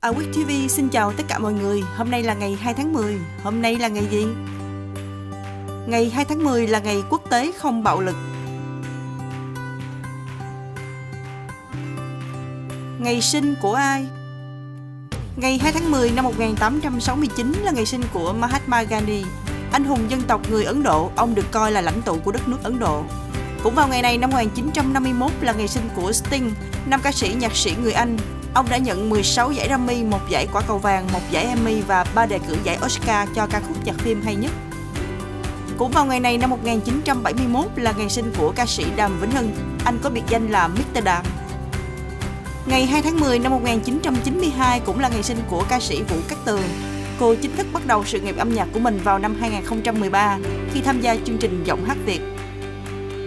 À, Quyết TV xin chào tất cả mọi người. Hôm nay là ngày 2 tháng 10. Hôm nay là ngày gì? Ngày 2 tháng 10 là ngày quốc tế không bạo lực. Ngày sinh của ai? Ngày 2 tháng 10 năm 1869 là ngày sinh của Mahatma Gandhi, anh hùng dân tộc người Ấn Độ. Ông được coi là lãnh tụ của đất nước Ấn Độ. Cũng vào ngày này năm 1951 là ngày sinh của Sting, nam ca sĩ nhạc sĩ người Anh. Ông đã nhận 16 giải Grammy, một giải quả cầu vàng, một giải Emmy và ba đề cử giải Oscar cho ca khúc nhạc phim hay nhất. Cũng vào ngày này năm 1971 là ngày sinh của ca sĩ Đàm Vĩnh Hưng, anh có biệt danh là Mr. Đàm. Ngày 2 tháng 10 năm 1992 cũng là ngày sinh của ca sĩ Vũ Cát Tường. Cô chính thức bắt đầu sự nghiệp âm nhạc của mình vào năm 2013 khi tham gia chương trình Giọng hát Việt.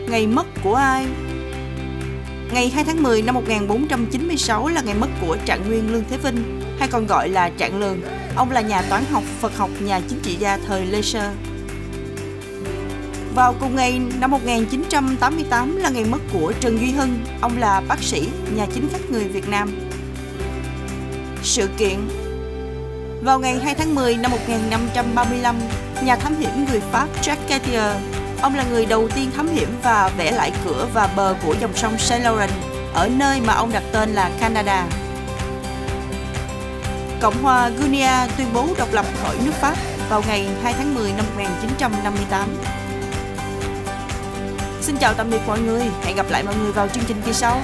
Ngày mất của ai? Ngày 2 tháng 10 năm 1496 là ngày mất của Trạng Nguyên Lương Thế Vinh, hay còn gọi là Trạng Lương. Ông là nhà toán học, Phật học, nhà chính trị gia thời Lê Sơ. Vào cùng ngày năm 1988 là ngày mất của Trần Duy Hưng, ông là bác sĩ, nhà chính khách người Việt Nam. Sự kiện Vào ngày 2 tháng 10 năm 1535, nhà thám hiểm người Pháp Jacques Cartier Ông là người đầu tiên thám hiểm và vẽ lại cửa và bờ của dòng sông Saint Lawrence ở nơi mà ông đặt tên là Canada. Cộng hòa Guinea tuyên bố độc lập khỏi nước Pháp vào ngày 2 tháng 10 năm 1958. Xin chào tạm biệt mọi người, hẹn gặp lại mọi người vào chương trình kỳ sau.